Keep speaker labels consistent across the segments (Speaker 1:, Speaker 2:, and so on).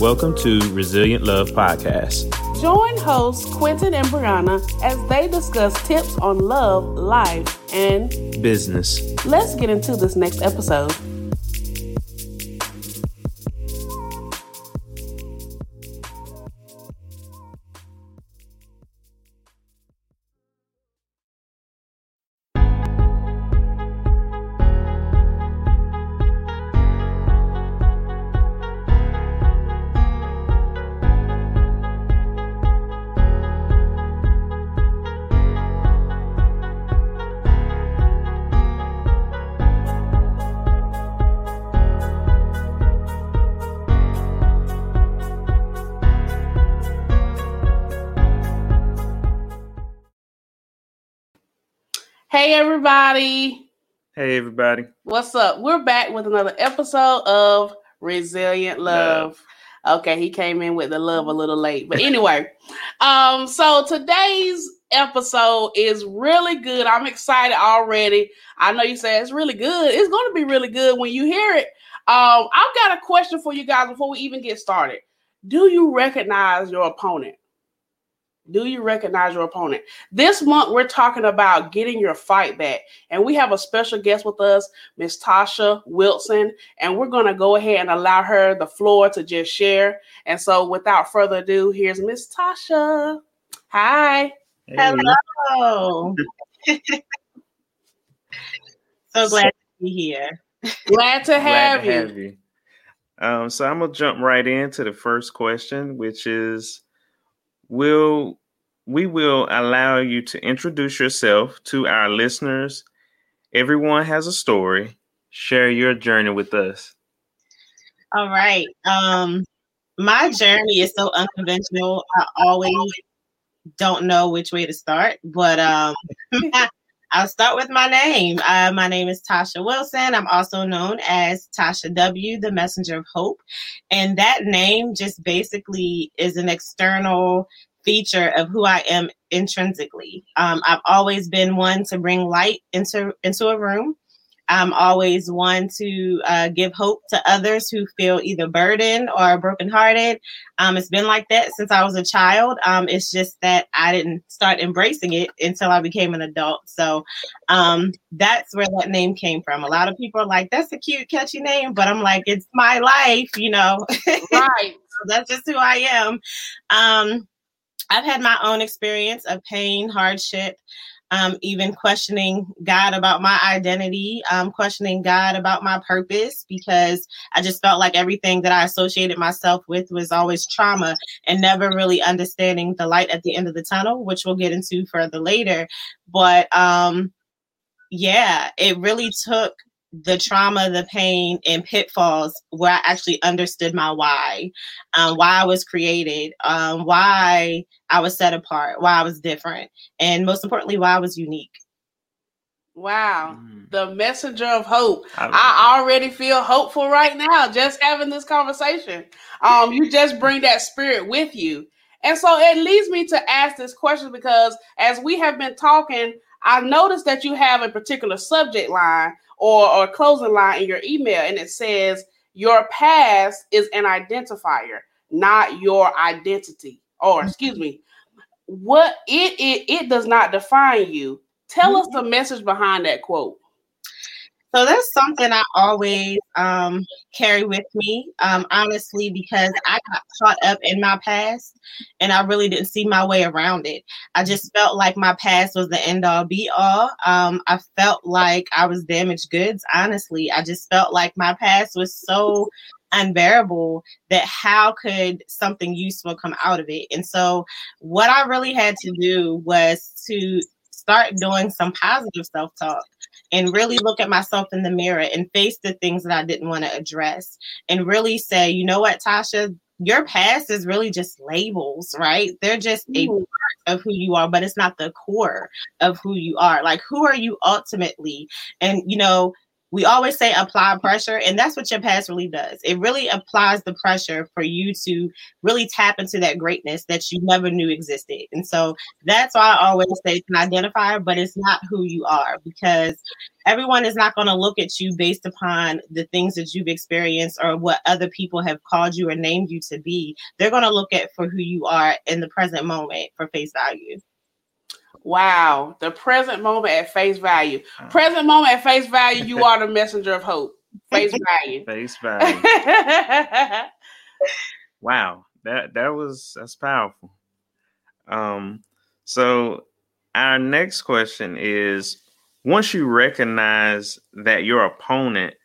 Speaker 1: Welcome to Resilient Love Podcast.
Speaker 2: Join hosts Quentin and Brianna as they discuss tips on love, life, and
Speaker 1: business.
Speaker 2: Let's get into this next episode. Hey, everybody.
Speaker 1: Hey, everybody.
Speaker 2: What's up? We're back with another episode of Resilient Love. love. Okay, he came in with the love a little late. But anyway, um, so today's episode is really good. I'm excited already. I know you say it's really good. It's going to be really good when you hear it. Um, I've got a question for you guys before we even get started. Do you recognize your opponent? Do you recognize your opponent? This month, we're talking about getting your fight back. And we have a special guest with us, Miss Tasha Wilson. And we're going to go ahead and allow her the floor to just share. And so, without further ado, here's Miss Tasha. Hi.
Speaker 3: Hey. Hello. so glad to be here.
Speaker 2: Glad to have glad you. To have you.
Speaker 1: Um, so, I'm going to jump right into the first question, which is will we will allow you to introduce yourself to our listeners. Everyone has a story. Share your journey with us.
Speaker 3: All right. Um my journey is so unconventional. I always don't know which way to start, but um I'll start with my name. Uh, my name is Tasha Wilson. I'm also known as Tasha W, the Messenger of Hope. And that name just basically is an external feature of who I am intrinsically. Um, I've always been one to bring light into into a room. I'm always one to uh, give hope to others who feel either burdened or brokenhearted. Um, it's been like that since I was a child. Um, it's just that I didn't start embracing it until I became an adult. So um, that's where that name came from. A lot of people are like, "That's a cute, catchy name," but I'm like, "It's my life," you know.
Speaker 2: Right.
Speaker 3: so that's just who I am. I've had my own experience of pain, hardship, um, even questioning God about my identity, um, questioning God about my purpose, because I just felt like everything that I associated myself with was always trauma and never really understanding the light at the end of the tunnel, which we'll get into further later. But um, yeah, it really took the trauma, the pain, and pitfalls where I actually understood my why, um, why I was created, um, why I was set apart, why I was different, and most importantly, why I was unique.
Speaker 2: Wow, mm. the messenger of hope. I, I already feel hopeful right now just having this conversation. Um, you just bring that spirit with you. And so it leads me to ask this question because as we have been talking, I noticed that you have a particular subject line or, or closing line in your email, and it says your past is an identifier, not your identity. Or mm-hmm. excuse me, what it it, it does not define you. Tell us the message behind that quote.
Speaker 3: So that's something I always um, carry with me, um, honestly, because I got caught up in my past and I really didn't see my way around it. I just felt like my past was the end all be all. Um, I felt like I was damaged goods, honestly. I just felt like my past was so unbearable that how could something useful come out of it? And so, what I really had to do was to start doing some positive self talk and really look at myself in the mirror and face the things that I didn't want to address and really say, you know what, Tasha, your past is really just labels, right? They're just a mm. part of who you are, but it's not the core of who you are. Like, who are you ultimately? And, you know, we always say apply pressure, and that's what your past really does. It really applies the pressure for you to really tap into that greatness that you never knew existed. And so that's why I always say it's an identifier, but it's not who you are because everyone is not going to look at you based upon the things that you've experienced or what other people have called you or named you to be. They're going to look at for who you are in the present moment for face value.
Speaker 2: Wow, the present moment at face value. Present moment at face value, you are the messenger of hope. Face value.
Speaker 1: Face value. wow, that that was that's powerful. Um, so our next question is: Once you recognize that your opponent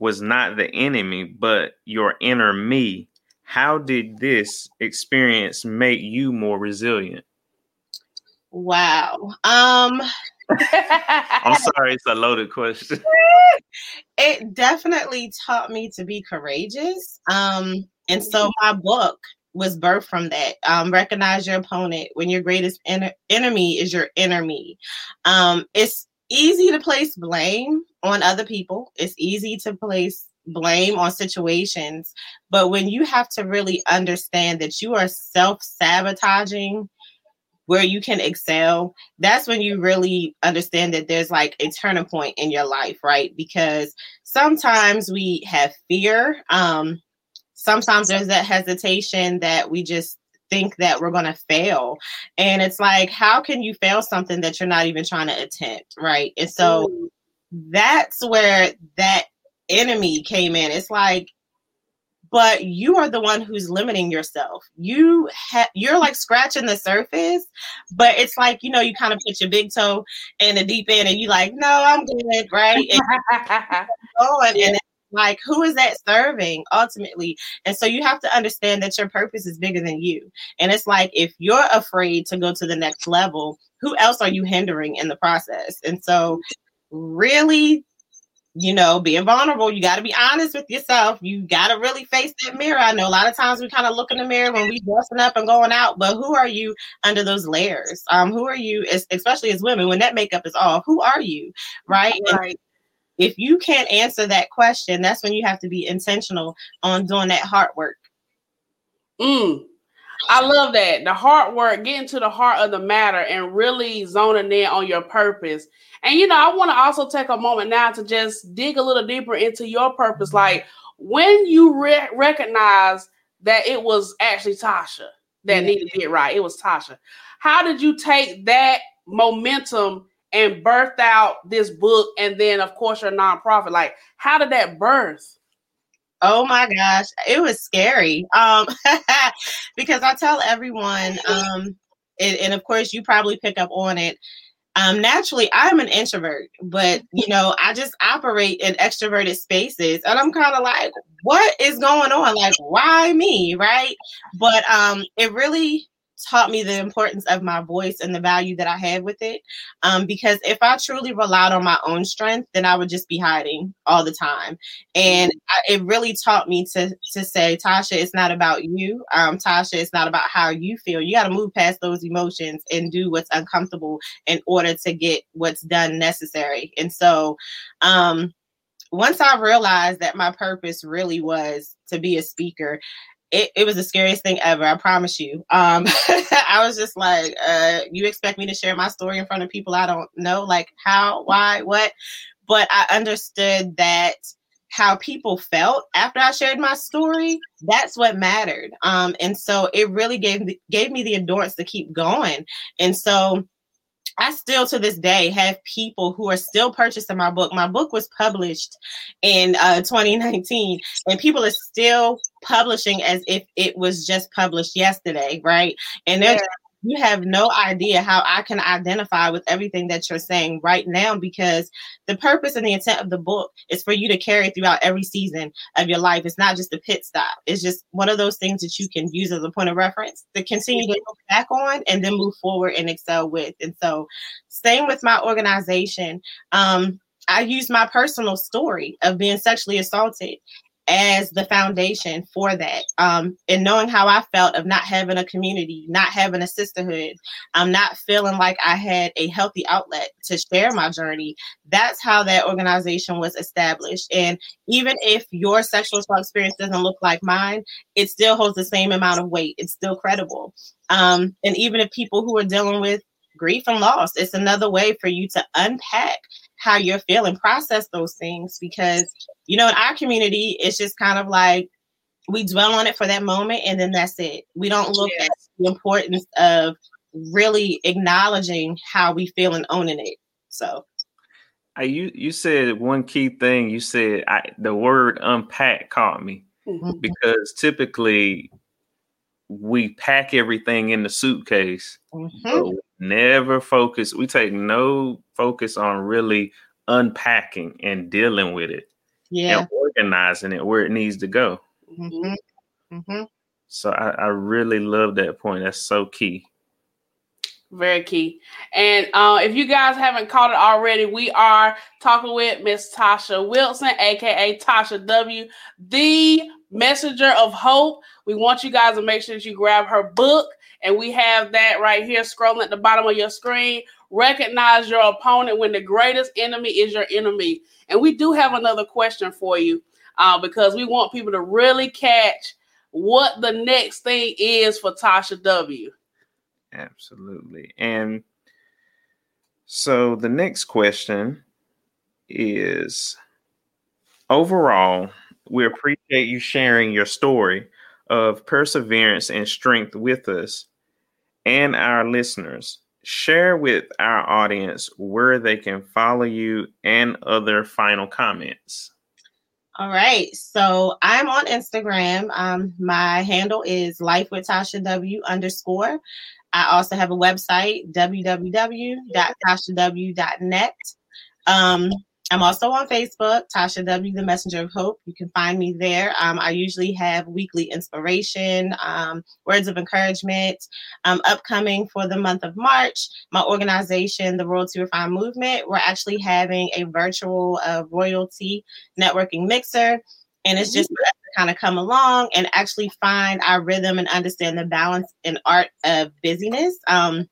Speaker 1: was not the enemy, but your inner me, how did this experience make you more resilient?
Speaker 3: Wow. Um
Speaker 1: I'm sorry, it's a loaded question.
Speaker 3: It definitely taught me to be courageous. Um and so my book was birthed from that. Um, recognize your opponent when your greatest en- enemy is your inner me. Um, it's easy to place blame on other people. It's easy to place blame on situations, but when you have to really understand that you are self sabotaging where you can excel, that's when you really understand that there's like a turning point in your life, right? Because sometimes we have fear. Um, sometimes there's that hesitation that we just think that we're going to fail. And it's like, how can you fail something that you're not even trying to attempt, right? And so mm. that's where that enemy came in. It's like, but you are the one who's limiting yourself. You ha- you're like scratching the surface, but it's like you know you kind of put your big toe in the deep end, and you like, no, I'm good, right? And going, and like who is that serving ultimately and so you have to understand that your purpose is bigger than you and it's like if you're afraid to go to the next level who else are you hindering in the process and so really you know, being vulnerable. You got to be honest with yourself. You got to really face that mirror. I know a lot of times we kind of look in the mirror when we dressing up and going out, but who are you under those layers? Um, who are you, especially as women, when that makeup is off? Who are you, right? right. if you can't answer that question, that's when you have to be intentional on doing that hard work.
Speaker 2: Mm, I love that. The hard work, getting to the heart of the matter and really zoning in on your purpose. And you know, I want to also take a moment now to just dig a little deeper into your purpose. Like when you re- recognize that it was actually Tasha that needed to get right, it was Tasha. How did you take that momentum and birth out this book and then of course your nonprofit? Like, how did that birth?
Speaker 3: Oh my gosh, it was scary. Um, because I tell everyone, um, and, and, of course you probably pick up on it. Um, naturally, I'm an introvert, but you know, I just operate in extroverted spaces, and I'm kind of like, what is going on? Like, why me, right? But um, it really taught me the importance of my voice and the value that I had with it. Um, because if I truly relied on my own strength, then I would just be hiding all the time. And I, it really taught me to to say, Tasha, it's not about you. Um, Tasha, it's not about how you feel. You got to move past those emotions and do what's uncomfortable in order to get what's done necessary. And so, um, once I realized that my purpose really was to be a speaker, it, it was the scariest thing ever. I promise you. Um, I was just like, uh, you expect me to share my story in front of people I don't know, like how, why, what? But I understood that how people felt after I shared my story, that's what mattered. Um, and so it really gave gave me the endurance to keep going. And so I still to this day have people who are still purchasing my book. My book was published in uh, 2019, and people are still publishing as if it was just published yesterday, right? And yeah you have no idea how I can identify with everything that you're saying right now because the purpose and the intent of the book is for you to carry throughout every season of your life. It's not just a pit stop. It's just one of those things that you can use as a point of reference to continue to look back on and then move forward and excel with. And so, same with my organization. Um, I use my personal story of being sexually assaulted as the foundation for that. Um, and knowing how I felt of not having a community, not having a sisterhood, I'm um, not feeling like I had a healthy outlet to share my journey. That's how that organization was established. And even if your sexual assault experience doesn't look like mine, it still holds the same amount of weight. It's still credible. Um, and even if people who are dealing with grief and loss, it's another way for you to unpack how you're feeling, process those things because, you know, in our community, it's just kind of like we dwell on it for that moment and then that's it. We don't look yes. at the importance of really acknowledging how we feel and owning it. So,
Speaker 1: I, you you said one key thing. You said I, the word unpack caught me mm-hmm. because typically we pack everything in the suitcase. Mm-hmm. never focus. We take no focus on really unpacking and dealing with it.
Speaker 3: Yeah.
Speaker 1: And organizing it where it needs to go.
Speaker 3: Mm-hmm. Mm-hmm.
Speaker 1: So I, I really love that point. That's so key.
Speaker 2: Very key. And uh, if you guys haven't caught it already, we are talking with Miss Tasha Wilson, aka Tasha W, the messenger of hope. We want you guys to make sure that you grab her book, and we have that right here scrolling at the bottom of your screen. Recognize your opponent when the greatest enemy is your inner me. And we do have another question for you uh, because we want people to really catch what the next thing is for Tasha W.
Speaker 1: Absolutely. And so the next question is overall, we appreciate you sharing your story of perseverance and strength with us and our listeners. Share with our audience where they can follow you and other final comments.
Speaker 3: All right. So I'm on Instagram. Um, my handle is life with Tasha W underscore. I also have a website, www.tashaw.net. Um, I'm also on Facebook, Tasha W, the Messenger of Hope. You can find me there. Um, I usually have weekly inspiration, um, words of encouragement. Um, upcoming for the month of March, my organization, the Royalty Refine Movement, we're actually having a virtual uh, royalty networking mixer. And it's just mm-hmm. to kind of come along and actually find our rhythm and understand the balance and art of busyness. Um,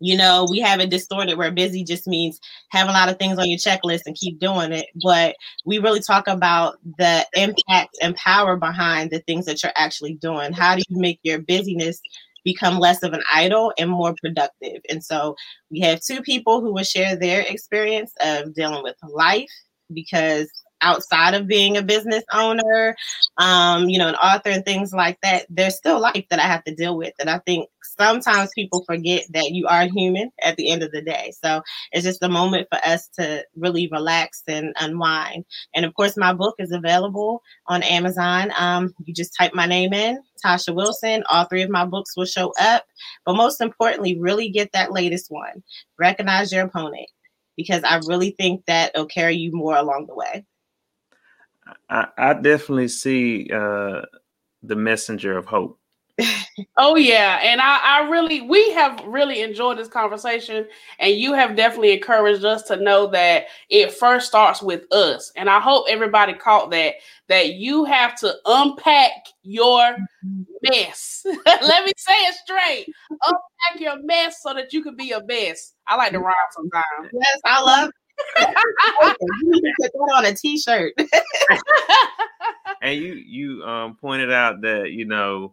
Speaker 3: you know, we have it distorted where busy just means have a lot of things on your checklist and keep doing it. But we really talk about the impact and power behind the things that you're actually doing. How do you make your busyness become less of an idol and more productive? And so we have two people who will share their experience of dealing with life because outside of being a business owner, um, you know, an author and things like that, there's still life that I have to deal with. And I think sometimes people forget that you are human at the end of the day. So it's just a moment for us to really relax and unwind. And of course, my book is available on Amazon. Um, you just type my name in, Tasha Wilson. All three of my books will show up. But most importantly, really get that latest one. Recognize your opponent because I really think that it'll carry you more along the way.
Speaker 1: I, I definitely see uh, the messenger of hope
Speaker 2: oh yeah, and I, I really we have really enjoyed this conversation, and you have definitely encouraged us to know that it first starts with us. And I hope everybody caught that that you have to unpack your mess. Let me say it straight. Unpack your mess so that you can be your best. I like to rhyme sometimes.
Speaker 3: Yes, I love you need to put that on a t-shirt.
Speaker 1: and you you um pointed out that you know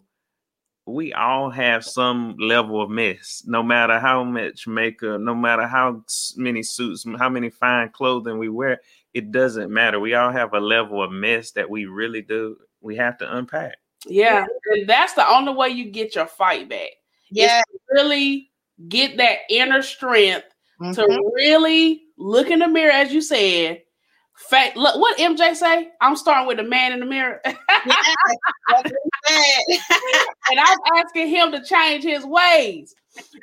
Speaker 1: we all have some level of mess, no matter how much makeup, no matter how many suits, how many fine clothing we wear, it doesn't matter. We all have a level of mess that we really do. We have to unpack.
Speaker 2: Yeah, and that's the only way you get your fight back.
Speaker 3: Yeah,
Speaker 2: really get that inner strength mm-hmm. to really look in the mirror, as you said, Fact, look what MJ say. I'm starting with the man in the mirror. and I'm asking him to change his ways.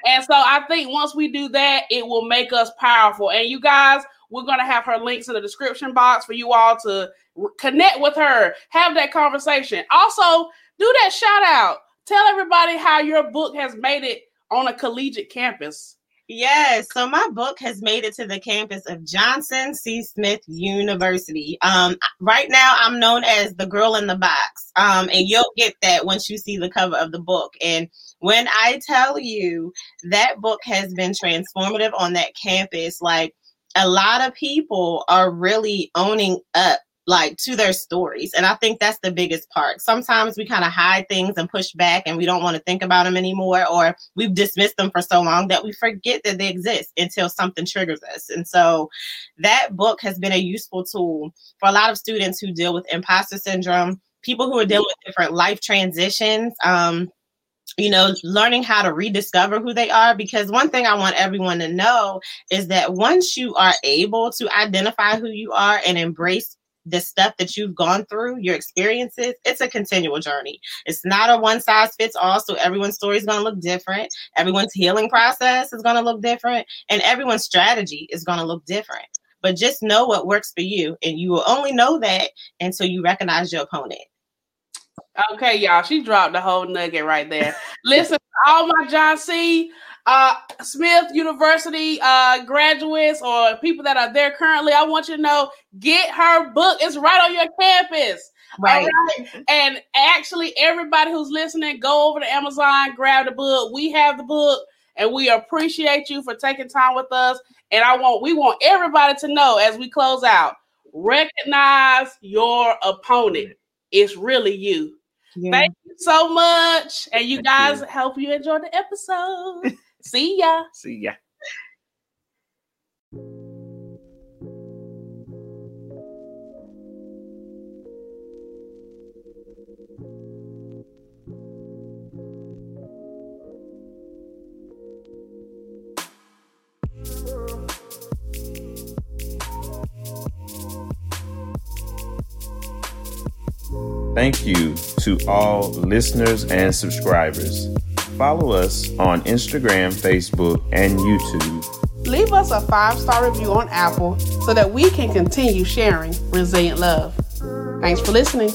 Speaker 2: And so I think once we do that, it will make us powerful. And you guys, we're going to have her links in the description box for you all to connect with her, have that conversation. Also, do that shout out. Tell everybody how your book has made it on a collegiate campus.
Speaker 3: Yes, so my book has made it to the campus of Johnson C. Smith University. Um, right now, I'm known as the girl in the box, um, and you'll get that once you see the cover of the book. And when I tell you that book has been transformative on that campus, like a lot of people are really owning up like to their stories. And I think that's the biggest part. Sometimes we kind of hide things and push back and we don't want to think about them anymore, or we've dismissed them for so long that we forget that they exist until something triggers us. And so that book has been a useful tool for a lot of students who deal with imposter syndrome, people who are dealing with different life transitions. Um, you know, learning how to rediscover who they are. Because one thing I want everyone to know is that once you are able to identify who you are and embrace the stuff that you've gone through, your experiences, it's a continual journey. It's not a one size fits all. So everyone's story is going to look different. Everyone's healing process is going to look different. And everyone's strategy is going to look different. But just know what works for you. And you will only know that until you recognize your opponent.
Speaker 2: Okay, y'all. She dropped the whole nugget right there. Listen, all my John C uh, Smith University uh, graduates or people that are there currently, I want you to know get her book. It's right on your campus.
Speaker 3: Right. right.
Speaker 2: And actually, everybody who's listening, go over to Amazon, grab the book. We have the book, and we appreciate you for taking time with us. And I want we want everybody to know as we close out, recognize your opponent. It's really you. Yeah. Thank you so much. And you guys hope you enjoyed the episode. See ya.
Speaker 1: See ya. Thank you to all listeners and subscribers. Follow us on Instagram, Facebook, and YouTube.
Speaker 2: Leave us a five star review on Apple so that we can continue sharing resilient love. Thanks for listening.